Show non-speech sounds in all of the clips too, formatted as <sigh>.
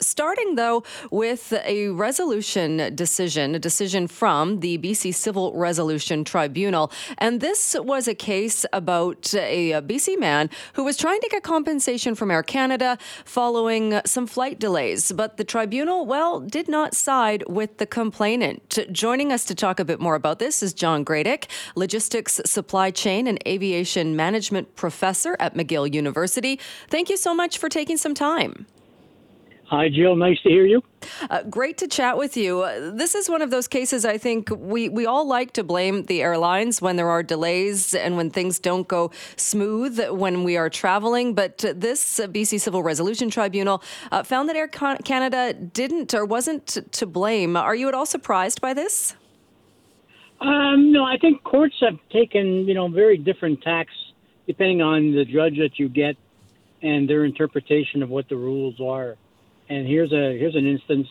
Starting though with a resolution decision, a decision from the BC Civil Resolution Tribunal. And this was a case about a BC man who was trying to get compensation from Air Canada following some flight delays. But the tribunal, well, did not side with the complainant. Joining us to talk a bit more about this is John Gradek, logistics, supply chain, and aviation management professor at McGill University. Thank you so much for taking some time. Hi, Jill. Nice to hear you. Uh, great to chat with you. Uh, this is one of those cases I think we, we all like to blame the airlines when there are delays and when things don't go smooth when we are traveling. But this uh, BC Civil Resolution Tribunal uh, found that Air Canada didn't or wasn't to blame. Are you at all surprised by this? Um, no, I think courts have taken you know very different tacks depending on the judge that you get and their interpretation of what the rules are. And here's a here's an instance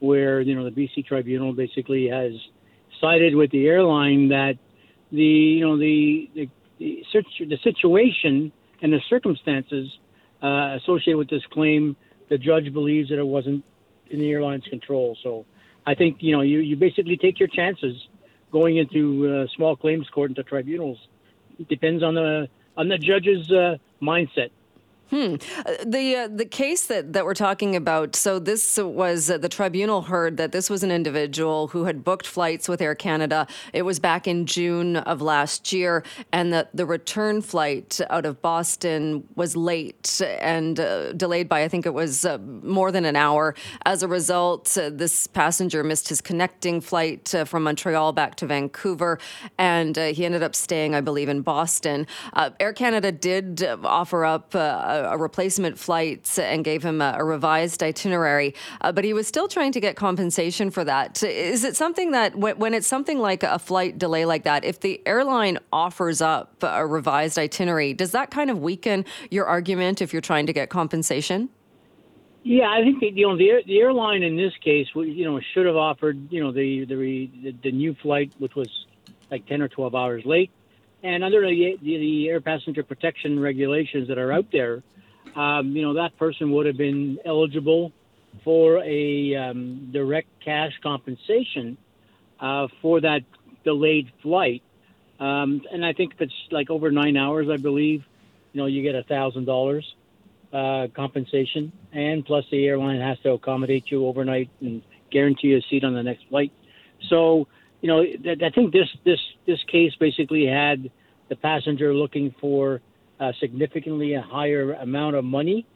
where you know the BC Tribunal basically has sided with the airline that the you know the the the, the situation and the circumstances uh, associated with this claim, the judge believes that it wasn't in the airline's control. So I think you know you, you basically take your chances going into uh, small claims court into tribunals. It depends on the on the judge's uh, mindset. Hmm. Uh, the uh, the case that, that we're talking about. So this was uh, the tribunal heard that this was an individual who had booked flights with Air Canada. It was back in June of last year, and that the return flight out of Boston was late and uh, delayed by I think it was uh, more than an hour. As a result, uh, this passenger missed his connecting flight from Montreal back to Vancouver, and he ended up staying, I believe, in Boston. Air Canada did offer up a, replacement flight and gave him a, a revised itinerary, uh, but he was still trying to get compensation for that. Is it something that when, it's something like a flight delay like that, if the airline offers up a revised itinerary, does that kind of weaken your argument if you're trying to get compensation? Yeah, I think you know the the airline in this case, you know, should have offered you know the the the new flight, which was like ten or twelve hours late, and under the, the, air passenger protection regulations that are out there, um, you know, that person would have been eligible for a um, direct cash compensation uh, for that delayed flight. Um, and I think if it's like over nine hours, I believe, you know, you get a thousand dollars uh, compensation, and plus the airline has to accommodate you overnight and guarantee you a seat on the next flight. So, you know, I think this this this case basically had the passenger looking for a significantly a higher amount of money.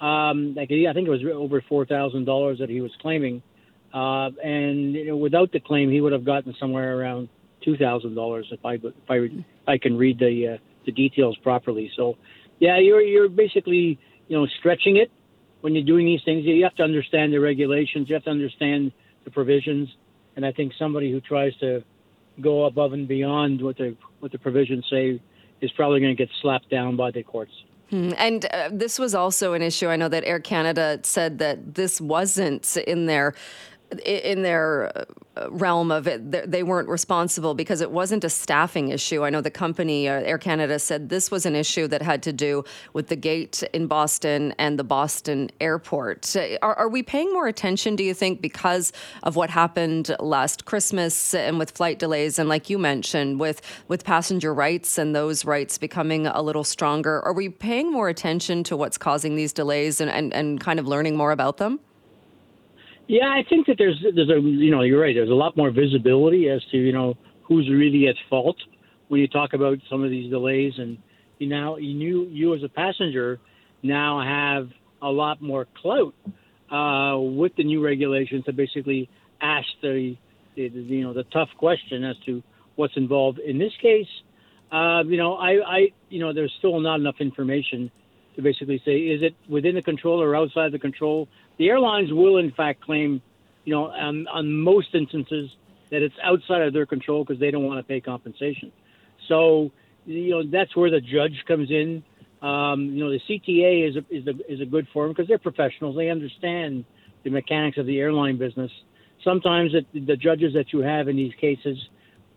Um, like I think it was over four thousand dollars that he was claiming, uh, and you know, without the claim, he would have gotten somewhere around two thousand dollars if I if I I can read the uh, the details properly. So, yeah, you're you're basically you know stretching it when you're doing these things. You have to understand the regulations. You have to understand the provisions. And I think somebody who tries to go above and beyond what the what the provisions say is probably going to get slapped down by the courts. Hmm. And uh, this was also an issue. I know that Air Canada said that this wasn't in their in their uh, realm of it, they weren't responsible because it wasn't a staffing issue. I know the company, uh, Air Canada, said this was an issue that had to do with the gate in Boston and the Boston airport. Are, are we paying more attention, do you think, because of what happened last Christmas and with flight delays and, like you mentioned, with, with passenger rights and those rights becoming a little stronger? Are we paying more attention to what's causing these delays and, and, and kind of learning more about them? Yeah, I think that there's there's a you know you're right. There's a lot more visibility as to you know who's really at fault when you talk about some of these delays, and you now you knew you as a passenger now have a lot more clout uh, with the new regulations to basically ask the, the, you know the tough question as to what's involved. In this case, uh, you know I, I you know there's still not enough information to basically say is it within the control or outside the control the airlines will, in fact, claim, you know, on, on most instances that it's outside of their control because they don't want to pay compensation. So, you know, that's where the judge comes in. Um, you know, the CTA is a, is a, is a good forum because they're professionals. They understand the mechanics of the airline business. Sometimes it, the judges that you have in these cases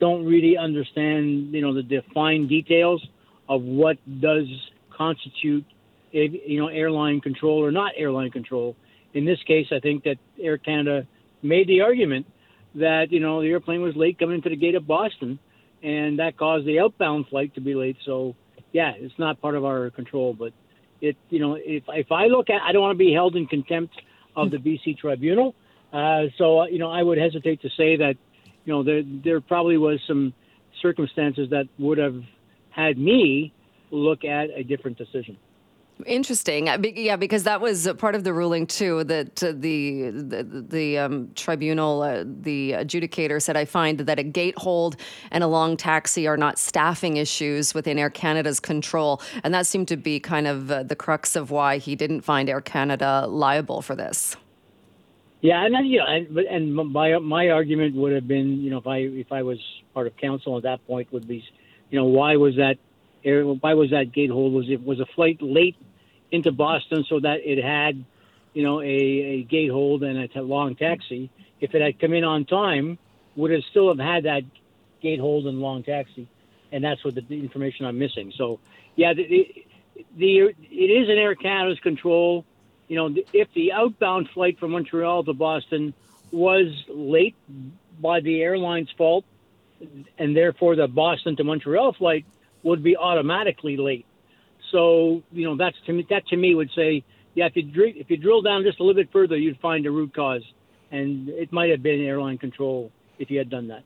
don't really understand, you know, the defined details of what does constitute, you know, airline control or not airline control in this case, I think that Air Canada made the argument that you know the airplane was late coming to the gate of Boston, and that caused the outbound flight to be late. So yeah, it's not part of our control, but it you know if if I look at I don't want to be held in contempt of the BC Tribunal. Uh, so you know I would hesitate to say that you know there there probably was some circumstances that would have had me look at a different decision. Interesting, uh, yeah, because that was part of the ruling too. That uh, the the, the um, tribunal, uh, the adjudicator said, "I find that a gate hold and a long taxi are not staffing issues within Air Canada's control," and that seemed to be kind of uh, the crux of why he didn't find Air Canada liable for this. Yeah, and you know, and, and my my argument would have been, you know, if I if I was part of counsel at that point, would be, you know, why was that why was that gate hold? Was it was a flight late into Boston so that it had, you know, a, a gate hold and a long taxi? If it had come in on time, would it still have had that gate hold and long taxi? And that's what the, the information I'm missing. So, yeah, the, the it is in Air Canada's control. You know, if the outbound flight from Montreal to Boston was late by the airline's fault, and therefore the Boston to Montreal flight would be automatically late. So you know that's to me that to me would say yeah if you dr- if you drill down just a little bit further you'd find a root cause, and it might have been airline control if you had done that.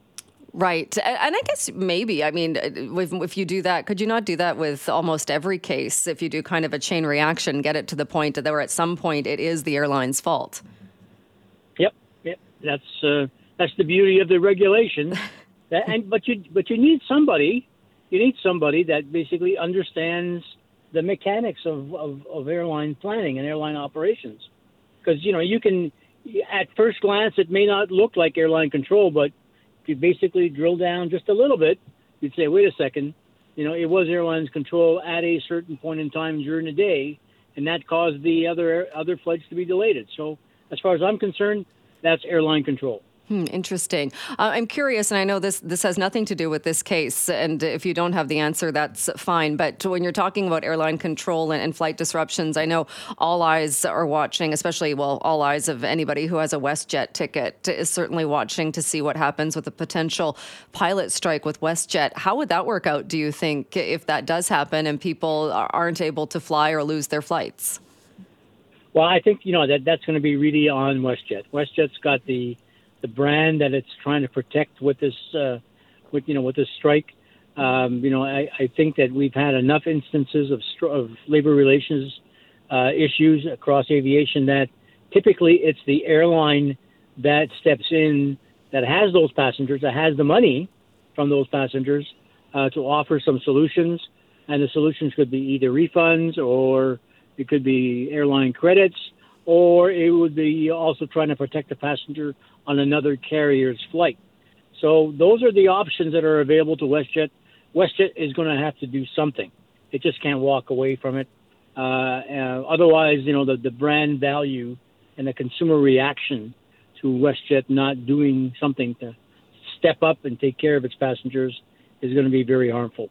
Right. And I guess maybe, I mean, if, if, you do that, could you not do that with almost every case? If you do kind of a chain reaction, get it to the point that at some point it is the airline's fault. Yep. Yep. That's, uh, that's the beauty of the regulation. <laughs> and, but you, but you need somebody you need somebody that basically understands the mechanics of, of, of airline planning and airline operations. Because, you know, you can, at first glance, it may not look like airline control, but if you basically drill down just a little bit, you'd say, wait a second, you know, it was airlines control at a certain point in time during the day, and that caused the other other flights to be delayed. So, as far as I'm concerned, that's airline control. Hmm, interesting. Uh, I'm curious, and I know this this has nothing to do with this case. And if you don't have the answer, that's fine. But when you're talking about airline control and, and, flight disruptions, I know all eyes are watching, especially well, all eyes of anybody who has a WestJet ticket is certainly watching to see what happens with a potential pilot strike with WestJet. How would that work out? Do you think if that does happen and people aren't able to fly or lose their flights? Well, I think you know that that's going to be really on WestJet. WestJet's got the the brand that it's trying to protect with this uh, with you know with this strike. Um, you know, I, I think that we've had enough instances of, of labor relations uh, issues across aviation that typically it's the airline that steps in that has those passengers, that has the money from those passengers uh, to offer some solutions. And the solutions could be either refunds or it could be airline credits or it would be also trying to protect the passenger on another carrier's flight. So those are the options that are available to WestJet. WestJet is going to have to do something. It just can't walk away from it. Uh, uh, otherwise, you know, the, the brand value and the consumer reaction to WestJet not doing something to step up and take care of its passengers is going to be very harmful.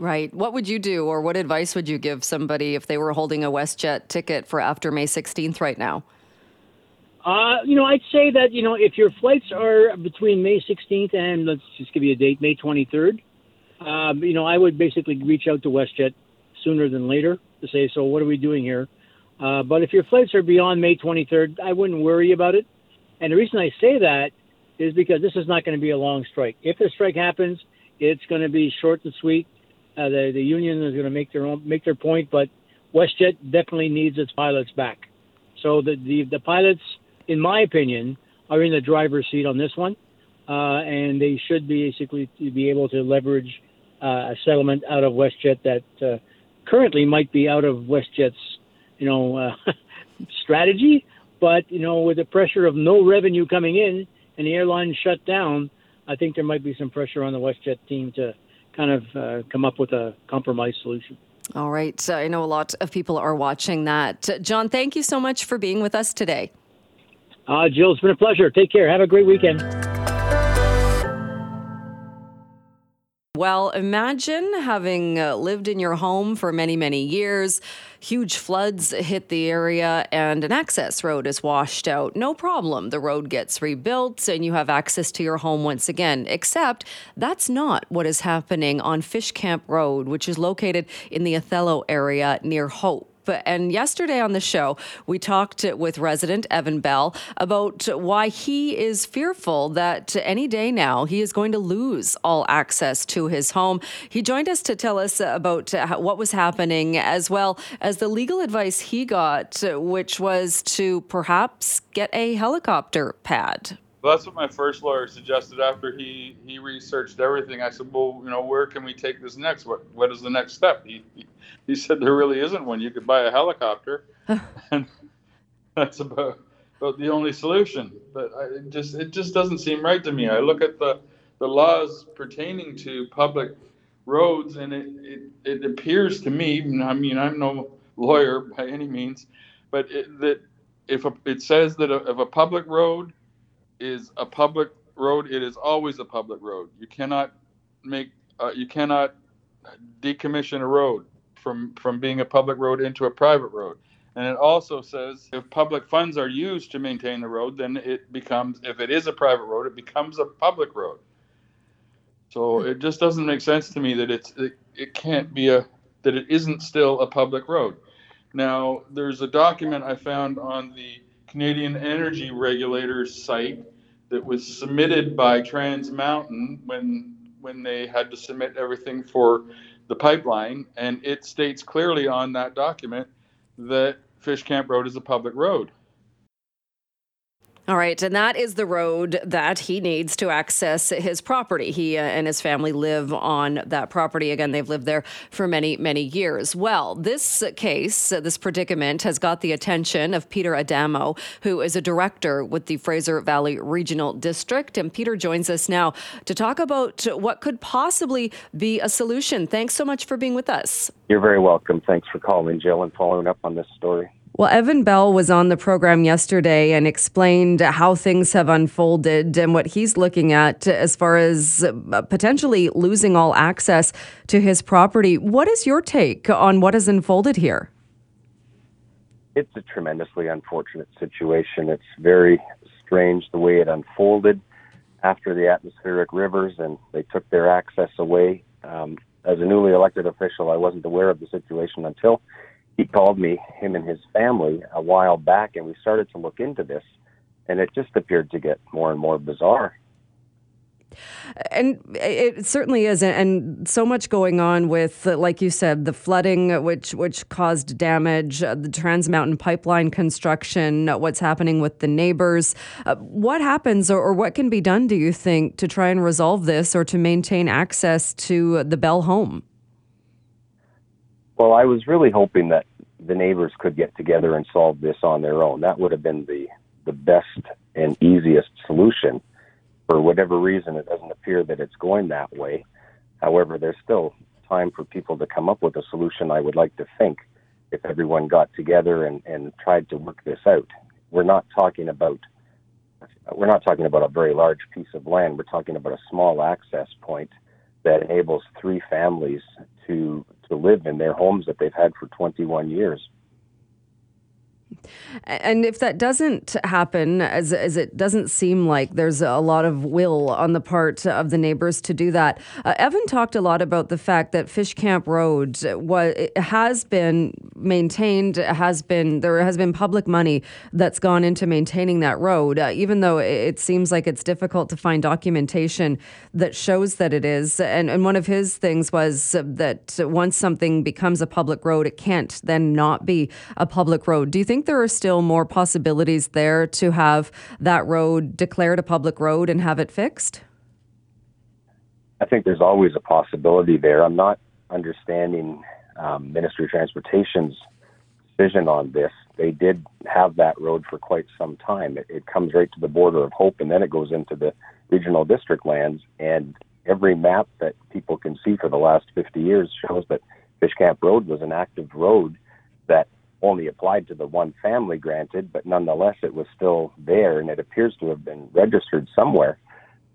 Right. What would you do, or what advice would you give somebody if they were holding a WestJet ticket for after May 16th right now? Uh, you know, I'd say that, you know, if your flights are between May 16th and let's just give you a date, May 23rd, um, you know, I would basically reach out to WestJet sooner than later to say, so what are we doing here? Uh, but if your flights are beyond May 23rd, I wouldn't worry about it. And the reason I say that is because this is not going to be a long strike. If the strike happens, it's going to be short and sweet. Uh, the the union is going to make their own make their point, but WestJet definitely needs its pilots back. So the the, the pilots, in my opinion, are in the driver's seat on this one, uh, and they should basically be able to leverage uh, a settlement out of WestJet that uh, currently might be out of WestJet's you know uh, <laughs> strategy, but you know with the pressure of no revenue coming in and the airline shut down, I think there might be some pressure on the WestJet team to kind of uh, come up with a compromise solution. All right. I know a lot of people are watching that. John, thank you so much for being with us today. Uh, Jill, it's been a pleasure. Take care. Have a great weekend. Well, imagine having uh, lived in your home for many, many years. Huge floods hit the area and an access road is washed out. No problem. The road gets rebuilt and you have access to your home once again. Except that's not what is happening on Fish Camp Road, which is located in the Othello area near Hope. And yesterday on the show, we talked with resident Evan Bell about why he is fearful that any day now he is going to lose all access to his home. He joined us to tell us about what was happening as well as the legal advice he got, which was to perhaps get a helicopter pad. Well, that's what my first lawyer suggested after he, he researched everything. I said, well, you know, where can we take this next? What what is the next step? He he, said there really isn't one. You could buy a helicopter, <laughs> and that's about about the only solution. But I, it just it just doesn't seem right to me. I look at the the laws pertaining to public roads, and it it, it appears to me. I mean, I'm no lawyer by any means, but it, that if a, it says that a, if a public road is a public road, it is always a public road. You cannot make uh, you cannot decommission a road from from being a public road into a private road. And it also says if public funds are used to maintain the road, then it becomes if it is a private road, it becomes a public road. So it just doesn't make sense to me that it's it, it can't be a that it isn't still a public road. Now, there's a document I found on the Canadian Energy Regulator's site that was submitted by Trans Mountain when when they had to submit everything for the pipeline, and it states clearly on that document that Fish Camp Road is a public road. All right, and that is the road that he needs to access his property. He uh, and his family live on that property. Again, they've lived there for many, many years. Well, this case, uh, this predicament, has got the attention of Peter Adamo, who is a director with the Fraser Valley Regional District. And Peter joins us now to talk about what could possibly be a solution. Thanks so much for being with us. You're very welcome. Thanks for calling, Jill, and following up on this story. Well, Evan Bell was on the program yesterday and explained how things have unfolded and what he's looking at as far as uh, potentially losing all access to his property. What is your take on what has unfolded here? It's a tremendously unfortunate situation. It's very strange the way it unfolded after the atmospheric rivers and they took their access away. Um, as a newly elected official, I wasn't aware of the situation until he called me, him and his family, a while back, and we started to look into this, and it just appeared to get more and more bizarre. And it certainly is, and so much going on with, like you said, the flooding, which which caused damage, uh, the Trans Mountain pipeline construction, what's happening with the neighbors. Uh, what happens, or, or what can be done, do you think, to try and resolve this, or to maintain access to the Bell home? Well, I was really hoping that the neighbors could get together and solve this on their own. That would have been the the best and easiest solution. For whatever reason, it doesn't appear that it's going that way. However, there's still time for people to come up with a solution. I would like to think if everyone got together and, and tried to work this out. We're not talking about we're not talking about a very large piece of land. We're talking about a small access point that enables three families to to live in their homes that they've had for 21 years. And if that doesn't happen, as, as it doesn't seem like there's a lot of will on the part of the neighbors to do that, uh, Evan talked a lot about the fact that Fish Camp Road was, has been maintained, has been there has been public money that's gone into maintaining that road, uh, even though it seems like it's difficult to find documentation that shows that it is. And, and one of his things was that once something becomes a public road, it can't then not be a public road. Do you think there are still more possibilities there to have that road declared a public road and have it fixed? I think there's always a possibility there. I'm not understanding um, Ministry of Transportation's decision on this. They did have that road for quite some time. It, it comes right to the border of Hope, and then it goes into the regional district lands. And every map that people can see for the last 50 years shows that Fish Camp Road was an active road that only applied to the one family granted, but nonetheless it was still there and it appears to have been registered somewhere.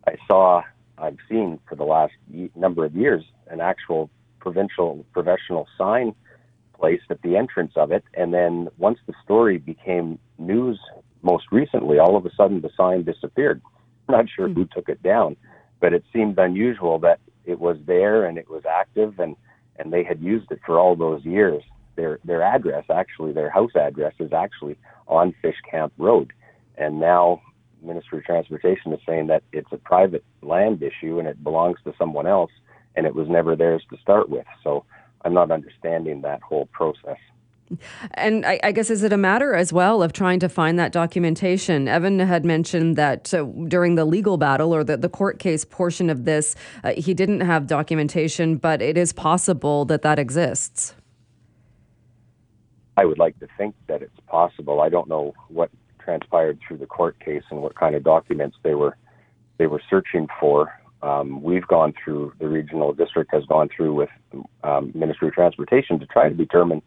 I saw I've seen for the last number of years an actual provincial professional sign placed at the entrance of it. And then once the story became news most recently, all of a sudden the sign disappeared. Not sure who hmm. took it down, but it seemed unusual that it was there and it was active and, and they had used it for all those years. Their their address, actually, their house address is actually on Fish Camp Road. And now Ministry of Transportation is saying that it's a private land issue and it belongs to someone else and it was never theirs to start with. So I'm not understanding that whole process. And I, I, guess is it a matter as well of trying to find that documentation? Evan had mentioned that uh, during the legal battle or the, the court case portion of this, uh, he didn't have documentation, but it is possible that that exists. I would like to think that it's possible. I don't know what transpired through the court case and what kind of documents they were they were searching for. Um, we've gone through the regional district has gone through with um, Ministry of Transportation to try to determine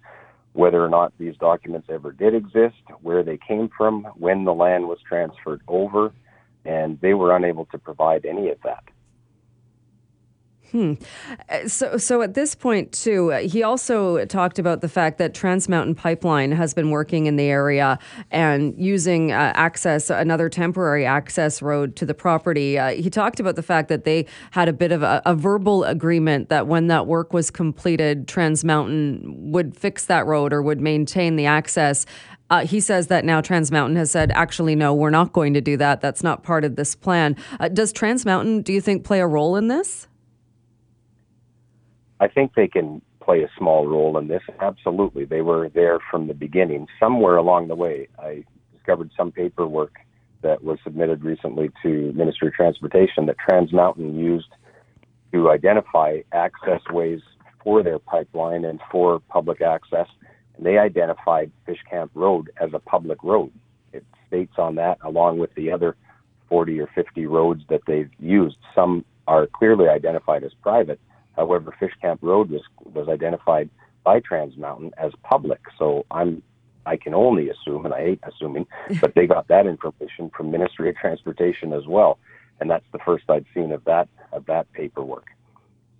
whether or not these documents ever did exist, where they came from, when the land was transferred over, and they were unable to provide any of that. Hmm. Uh, so, so at this point, too, uh, he also talked about the fact that Trans Mountain Pipeline has been working in the area and using uh, access, another temporary access road to the property. Uh, he talked about the fact that they had a bit of a, a verbal agreement that when that work was completed, Trans Mountain would fix that road or would maintain the access. Uh, he says that now Trans Mountain has said, actually, no, we're not going to do that. That's not part of this plan. Uh, does Trans Mountain, do you think, play a role in this? I think they can play a small role in this. Absolutely. They were there from the beginning. Somewhere along the way, I discovered some paperwork that was submitted recently to Ministry of Transportation that Trans Mountain used to identify access ways for their pipeline and for public access. And they identified Fish Camp Road as a public road. It states on that, along with the other 40 or 50 roads that they've used. Some are clearly identified as private, However, Fish Camp Road was was identified by Trans Mountain as public. So I'm I can only assume, and I hate assuming, <laughs> but they got that information from Ministry of Transportation as well, and that's the first I'd seen of that of that paperwork.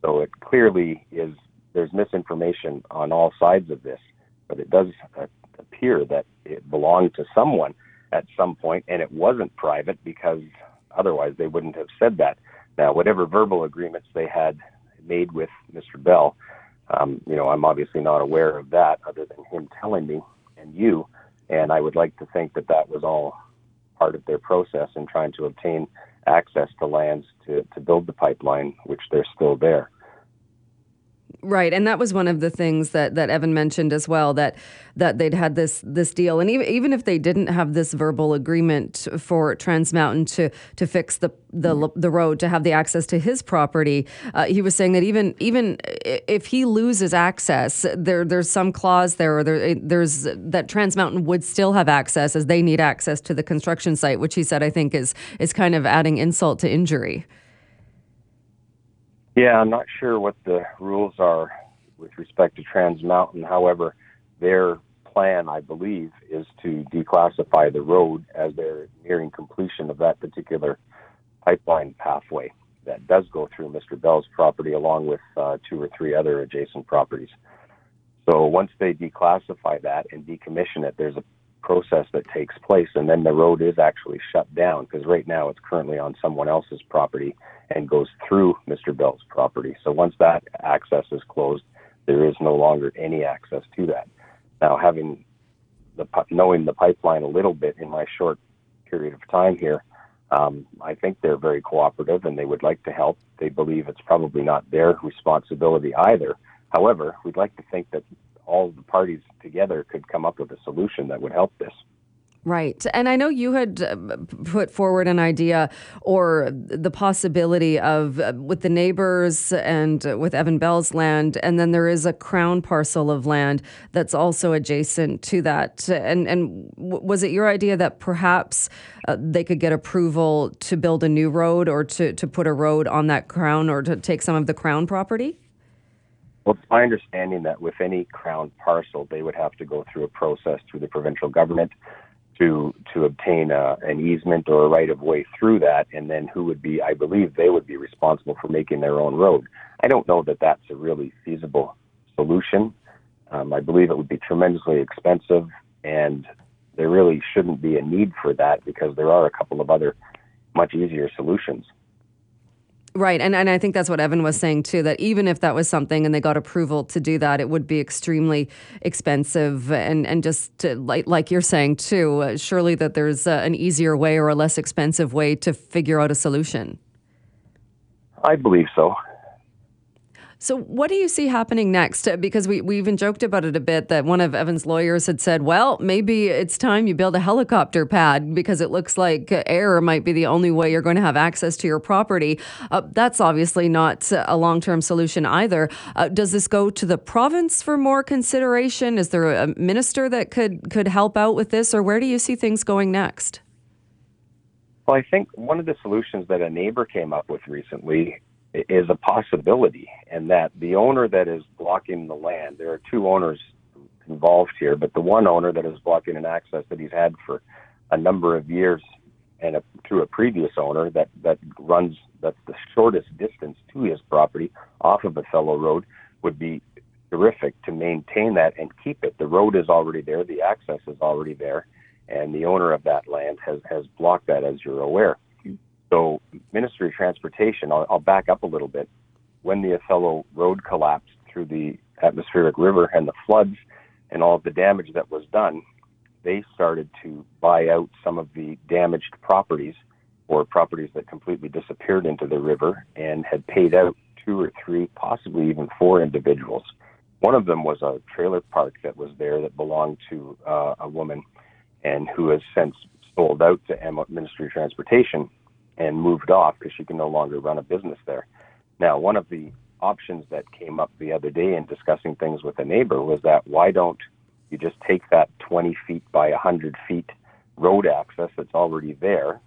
So it clearly is there's misinformation on all sides of this, but it does uh, appear that it belonged to someone at some point, and it wasn't private because otherwise they wouldn't have said that. Now, whatever verbal agreements they had made with Mr. Bell. Um, you know, I'm obviously not aware of that other than him telling me and you. And I would like to think that that was all part of their process in trying to obtain access to lands to, to build the pipeline, which they're still there. Right, and that was one of the things that, that Evan mentioned as well that that they'd had this this deal, and even even if they didn't have this verbal agreement for Trans Mountain to to fix the the the road to have the access to his property, uh, he was saying that even even if he loses access, there there's some clause there, or there there's that Trans Mountain would still have access as they need access to the construction site, which he said I think is is kind of adding insult to injury. Yeah, I'm not sure what the rules are with respect to Trans Mountain. However, their plan, I believe, is to declassify the road as they're nearing completion of that particular pipeline pathway that does go through Mr. Bell's property along with uh, two or three other adjacent properties. So once they declassify that and decommission it, there's a process that takes place, and then the road is actually shut down because right now it's currently on someone else's property and goes through Mr. Bell's property. So once that access is closed, there is no longer any access to that. Now, having the knowing the pipeline a little bit in my short period of time here, um, I think they're very cooperative and they would like to help. They believe it's probably not their responsibility either. However, we'd like to think that all the parties together could come up with a solution that would help this. Right. And I know you had uh, put forward an idea or the possibility of uh, with the neighbors and with Evan Bell's land. And then there is a crown parcel of land that's also adjacent to that. And, and was it your idea that perhaps uh, they could get approval to build a new road or to, to put a road on that crown or to take some of the crown property? Well, it's my understanding that with any crown parcel, they would have to go through a process through the provincial government to to obtain a, an easement or a right of way through that, and then who would be? I believe they would be responsible for making their own road. I don't know that that's a really feasible solution. Um, I believe it would be tremendously expensive, and there really shouldn't be a need for that because there are a couple of other much easier solutions. Right. And, and I think that's what Evan was saying too, that even if that was something and they got approval to do that, it would be extremely expensive. And, and just to, like, like you're saying too, uh, surely that there's uh, an easier way or a less expensive way to figure out a solution. I believe so. So, what do you see happening next? Uh, Because we, we even joked about it a bit that one of Evan's lawyers had said, well, maybe it's time you build a helicopter pad because it looks like uh, air might be the only way you're going to have access to your property. Uh, that's obviously not a long term solution either. Uh, does this go to the province for more consideration? Is there a minister that could, could help out with this, or where do you see things going next? Well, I think one of the solutions that a neighbor came up with recently is a possibility, and that the owner that is blocking the land, there are two owners involved here, but the one owner that is blocking an access that he's had for a number of years and a, through a previous owner that, that runs, that's the shortest distance to his property off of Othello Road would be terrific to maintain that and keep it. The road is already there, the access is already there, and the owner of that land has, has blocked that, as you're aware. So, Ministry of Transportation, I'll, I'll back up a little bit. When the Othello Road collapsed through the atmospheric river and the floods and all of the damage that was done, they started to buy out some of the damaged properties or properties that completely disappeared into the river and had paid out two or three, possibly even four individuals. One of them was a trailer park that was there that belonged to uh, a woman and who has since sold out to M- Ministry of Transportation and moved off because she can no longer run a business there. Now, one of the options that came up the other day in discussing things with a neighbor was that why don't you just take that 20 feet by 100 feet road access that's already there,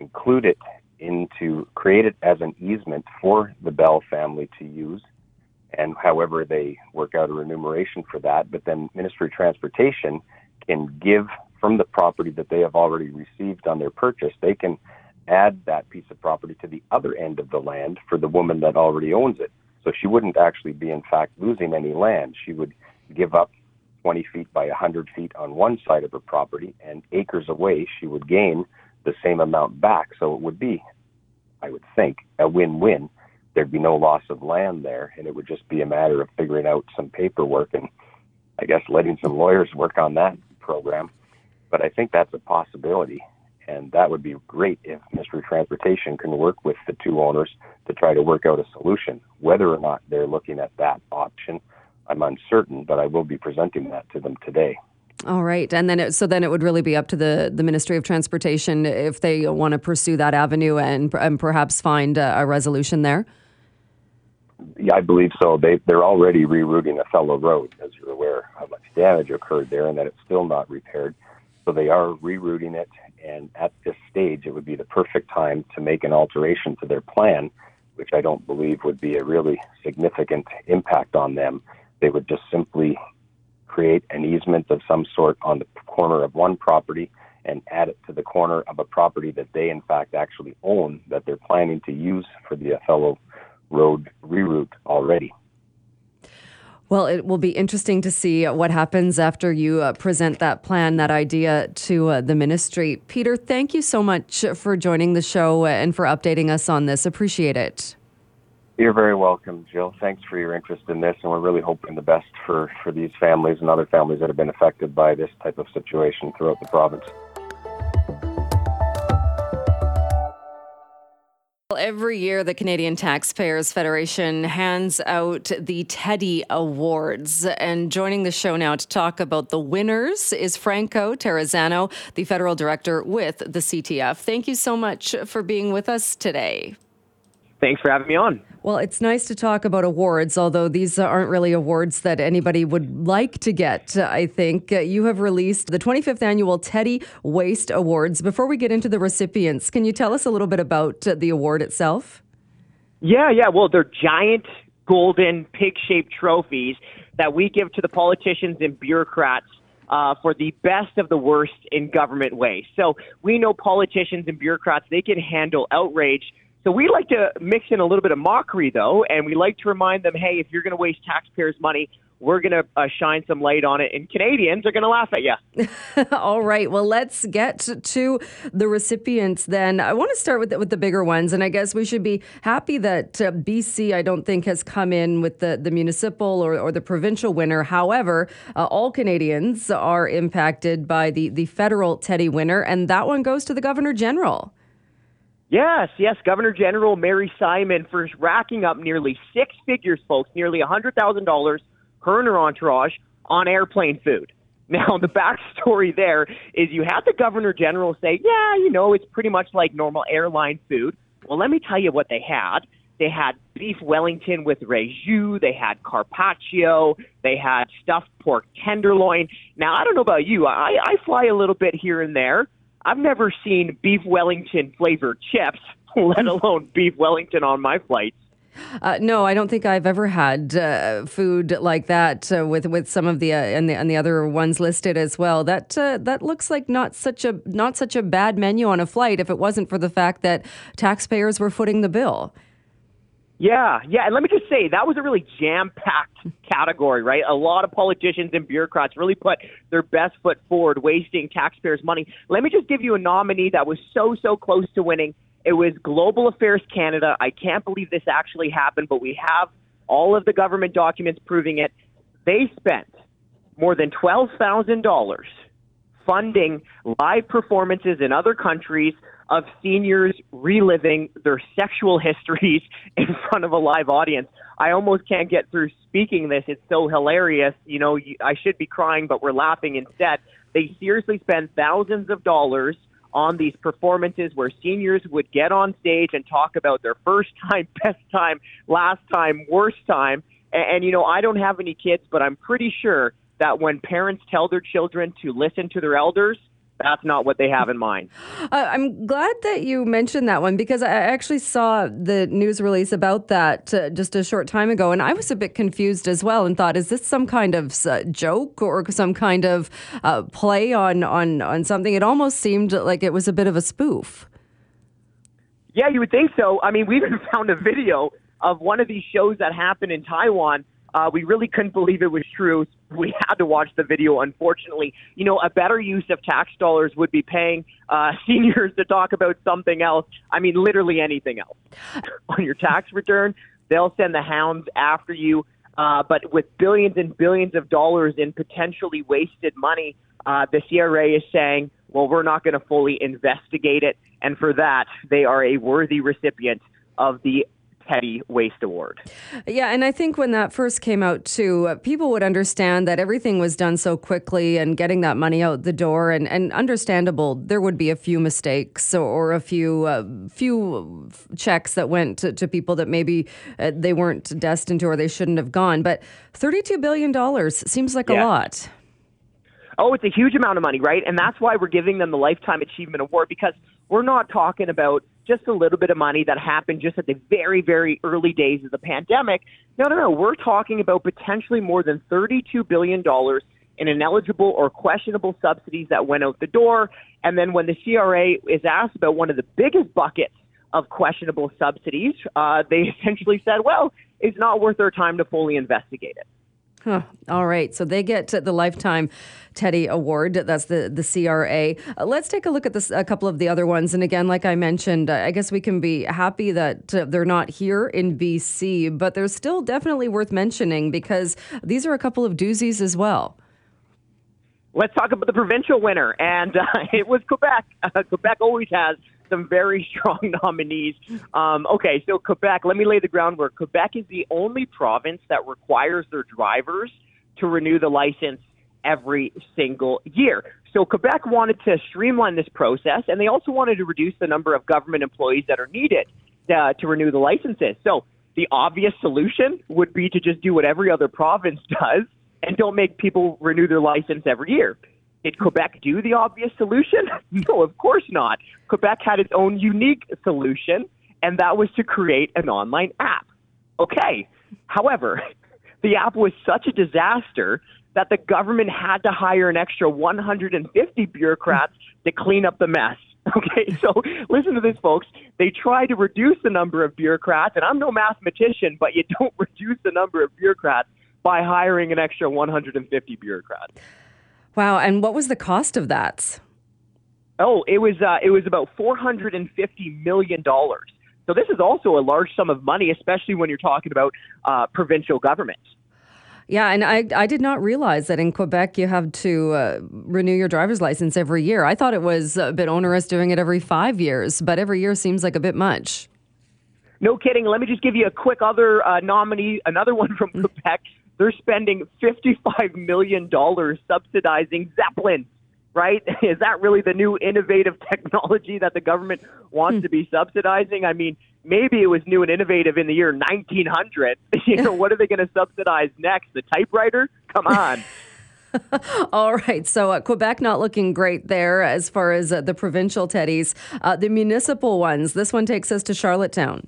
include it into, create it as an easement for the Bell family to use, and however they work out a remuneration for that, but then Ministry of Transportation can give from the property that they have already received on their purchase, they can add that piece of property to the other end of the land for the woman that already owns it. So she wouldn't actually be, in fact, losing any land. She would give up 20 feet by 100 feet on one side of her property, and acres away, she would gain the same amount back. So it would be, I would think, a win win. There'd be no loss of land there, and it would just be a matter of figuring out some paperwork and I guess letting some lawyers work on that program. But I think that's a possibility and that would be great if Ministry of Transportation can work with the two owners to try to work out a solution. Whether or not they're looking at that option, I'm uncertain, but I will be presenting that to them today. All right, and then it, so then it would really be up to the the Ministry of Transportation if they want to pursue that avenue and, and perhaps find a, a resolution there. Yeah, I believe so. They they're already rerouting Othello Road, as you're aware how much damage occurred there, and that it's still not repaired. So they are rerouting it, and at this stage, it would be the perfect time to make an alteration to their plan, which I don't believe would be a really significant impact on them. They would just simply create an easement of some sort on the corner of one property and add it to the corner of a property that they, in fact, actually own that they're planning to use for the Othello Road reroute already. Well, it will be interesting to see what happens after you uh, present that plan, that idea to uh, the ministry. Peter, thank you so much for joining the show and for updating us on this. Appreciate it. You're very welcome, Jill. Thanks for your interest in this, and we're really hoping the best for, for these families and other families that have been affected by this type of situation throughout the province. Well every year, the Canadian Taxpayers Federation hands out the Teddy Awards. And joining the show now to talk about the winners is Franco Terrazzano, the federal director with the CTF. Thank you so much for being with us today. Thanks for having me on. Well, it's nice to talk about awards, although these aren't really awards that anybody would like to get, I think. You have released the 25th annual Teddy Waste Awards. Before we get into the recipients, can you tell us a little bit about the award itself? Yeah, yeah. Well, they're giant golden pig shaped trophies that we give to the politicians and bureaucrats uh, for the best of the worst in government ways. So we know politicians and bureaucrats, they can handle outrage. So we like to mix in a little bit of mockery, though, and we like to remind them, hey, if you're going to waste taxpayers' money, we're going to uh, shine some light on it, and Canadians are going to laugh at you. <laughs> All right. Well, let's get to the recipients then. I want to start with the, with the bigger ones, and I guess we should be happy that uh, BC, I don't think, has come in with the, the municipal or, or the provincial winner. However, uh, all Canadians are impacted by the, the federal Teddy winner, and that one goes to the Governor General. Yes, yes, Governor General Mary Simon for racking up nearly six figures, folks, nearly $100,000 her and her entourage on airplane food. <laughs> Now, the backstory there is you had the governor general say, yeah, you know, it's pretty much like normal airline food. Well, let me tell you what they had. They had beef Wellington with raisin. They had carpaccio. They had stuffed pork tenderloin. Now, I don't know about you. I, I fly a little bit here and there. I've never seen beef Wellington flavored chips, <laughs> let alone beef Wellington on my flights. Uh, no, I don't think I've ever had uh, food like that uh, with with some of the uh, and the and the other ones listed as well. That uh, that looks like not such a not such a bad menu on a flight if it wasn't for the fact that taxpayers were footing the bill. Yeah, yeah, and let me just say that was a really jam-packed category, right? A lot of politicians and bureaucrats really put their best foot forward, wasting taxpayers' money. Let me just give you a nominee that was so so close to winning it was Global Affairs Canada. I can't believe this actually happened, but we have all of the government documents proving it. They spent more than $12,000 funding live performances in other countries of seniors reliving their sexual histories <laughs> in front of a live audience. I almost can't get through speaking this. It's so hilarious. You know, I should be crying, but we're laughing instead. They seriously spend thousands of dollars on these performances where seniors would get on stage and talk about their first time, <laughs> best time, last time, worst time. And, and you know, I don't have any kids, but I'm pretty sure that when parents tell their children to listen to their elders, that's not what they have in mind. Uh, I'm glad that you mentioned that one because I actually saw the news release about that uh, just a short time ago, and I was a bit confused as well, and thought, is this some kind of uh, joke or some kind of uh, play on on on something? It almost seemed like it was a bit of a spoof. Yeah, you would think so. I mean, we even <laughs> found a video of one of these shows that happened in Taiwan uh, we really couldn't believe it was true. We had to watch the video, unfortunately. You know, a better use of tax dollars would be paying uh, <laughs> seniors to talk about something else. I mean, literally anything else. <laughs> On your tax return, they'll send the hounds after you. Uh, but with billions and billions of dollars in potentially wasted money, uh, the CRA is saying, well, we're not going to fully investigate it. And for that, they are a worthy recipient of the Teddy Waste Award. Yeah, and I think when that first came out too, uh, people would understand that everything was done so quickly and getting that money out the door, and, and understandable, there would be a few mistakes or, or a few uh, few checks that went to, to people that maybe uh, they weren't destined to or they shouldn't have gone. But $32 billion seems like yeah. a lot. Oh, it's a huge amount of money, right? And that's why we're giving them the Lifetime Achievement Award because we're not talking about just a little bit of money that happened just at the very, very early days of the pandemic. No, no, no. We're talking about potentially more than $32 billion in ineligible or questionable subsidies that went out the door. And then when the CRA is asked about one of the biggest buckets of questionable subsidies, uh, they <laughs> essentially said, well, it's not worth our time to fully investigate it. Huh. All right. So they get the Lifetime Teddy Award. That's the, the CRA. Uh, let's take a look at this, a couple of the other ones. And again, like I mentioned, I guess we can be happy that uh, they're not here in BC, but they're still definitely worth mentioning because these are a couple of doozies as well. Let's talk about the provincial winner. And <laughs> uh, it was Quebec. <laughs> Quebec always has some very <laughs> strong nominees. Um, okay, so Quebec, let me lay the groundwork. Quebec is the only province that requires their drivers to renew the license every single year. So Quebec wanted to streamline this process, and they also wanted to reduce the number of government employees that are needed uh, to renew the licenses. So the obvious solution would be to just do what every other province <laughs> does and don't make people renew their license every year. Did Quebec do the obvious solution? <laughs> no, of course not. Quebec had its own unique solution, and that was to create an online app. Okay. However, <laughs> the app was such a disaster that the government had to hire an extra 150 bureaucrats to clean up the mess. <laughs> Okay, so listen to this, folks. They try to reduce the number of bureaucrats, and I'm no mathematician, but you don't reduce the number of bureaucrats by hiring an extra 150 bureaucrats. Wow. And what was the cost of that? Oh, it was uh, it was about 450 million dollars. So this is also a large sum of money, especially when you're talking about uh, provincial governments. Yeah, and I, I did not realize that in Quebec you have to uh, renew your driver's license every year. I thought it was a bit onerous doing it every five years, but every year seems like a bit much. No kidding. Let me just give you a quick other uh, nominee, another <laughs> one from Quebec. They're spending $55 million subsidizing Zeppelin, right? <laughs> Is that really the new innovative <laughs> technology that the government wants to be subsidizing? I mean, maybe it was new and innovative in the year 1900. <laughs> you know, what are they going to subsidize next? The typewriter? Come on. All right. So uh, Quebec not looking great there as far as uh, the provincial teddies. Uh, the municipal ones, this one takes us to Charlottetown.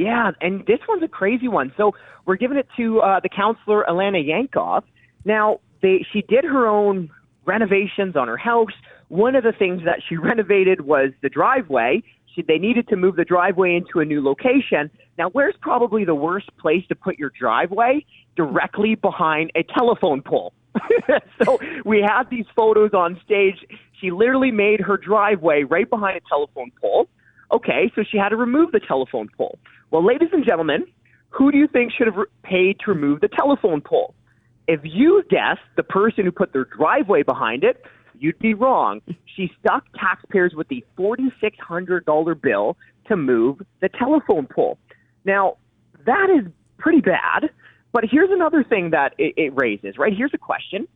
Yeah, and this one's a crazy one. So we're giving it to uh, the counselor Alanna Jankov. Now, they she did her own renovations on her house. One of the things that she <laughs> renovated was the driveway. She, they needed to move the driveway into a new location. Now, where's probably the worst place to put your driveway? Directly behind a telephone pole. <laughs> so we have these photos on stage. She literally made her driveway right behind a telephone pole. Okay, so she had to remove the telephone pole. Well, ladies and gentlemen, who do you think should have paid to remove the telephone pole? If you guessed the person who put their driveway behind it, you'd be wrong. She stuck taxpayers with the $4,600 bill to move the telephone pole. Now, that is pretty bad, but here's another thing that it, it raises, right? Here's a question.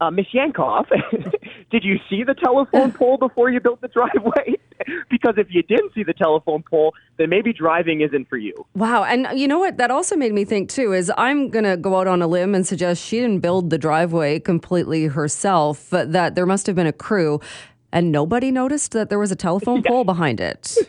Uh, Miss Jankov, <laughs> did you see the telephone <laughs> pole before you built the driveway? <laughs> because if you didn't see the telephone pole, then maybe driving isn't for you. Wow. And you know what? That also made me think, too, is I'm going to go out on a limb and suggest she didn't build the driveway completely herself, but that there must have been a crew, and nobody noticed that there was a telephone <laughs> yeah. pole behind it. <laughs>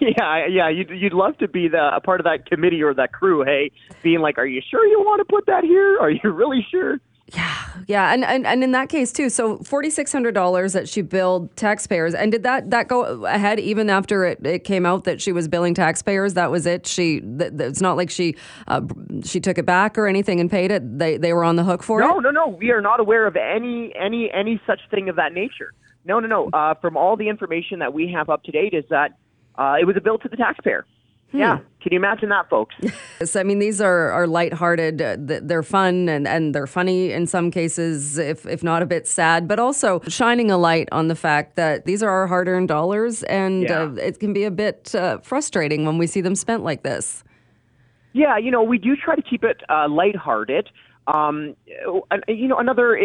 Yeah, yeah, you'd, you'd love to be the a part of that committee or that crew. Hey, being like, "Are you sure you want to put that here? Are you really sure?" Yeah, yeah, and, and and in that case too. So forty six hundred dollars that she billed taxpayers, and did that that go ahead even after it, it came out that she was billing taxpayers? That was it. She th- it's not like she uh, she took it back or anything and paid it. They they were on the hook for no, it. No, no, no. We are not aware of any any any such thing of that nature. No, no, no. Uh, from all the information that we have up to date, is that uh, it was a bill to the taxpayer. Hmm. Yeah. Can you imagine that, folks? <laughs> Yes. I mean, these are, are lighthearted. Uh, they're fun and, and they're funny in some cases, if, if not a bit sad, but also shining a light on the fact that these are our hard earned dollars and yeah. uh, it can be a bit uh, frustrating when we see them spent like this. Yeah, you know, we do try to keep it uh, lighthearted. Um, you know, another,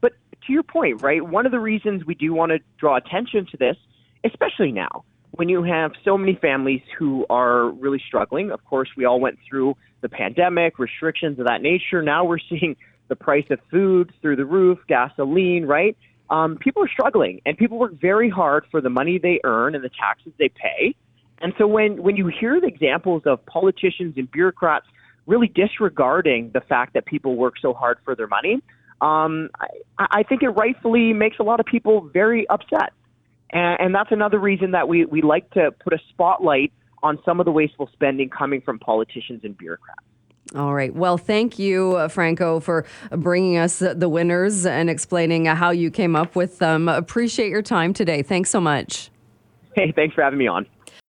but to your point, right? One of the reasons we do want to draw attention to this, especially now, when you have so many families who are really struggling, of course, we all went through the pandemic, restrictions of that nature. Now we're seeing the price of food through the roof, gasoline, right? Um, people are struggling, and people work very hard for the money they earn and the taxes they pay. And so when, when you hear the examples of politicians and bureaucrats really disregarding the fact that people work so hard for their money, um, I, I think it rightfully makes a lot of people very upset. And, and that's another reason that we, we like to put a spotlight on some of the wasteful spending coming from politicians and bureaucrats. All right. Well, thank you, uh, Franco, for bringing us the winners and explaining how you came up with them. Appreciate your time today. Thanks so much. Hey, thanks for having me on.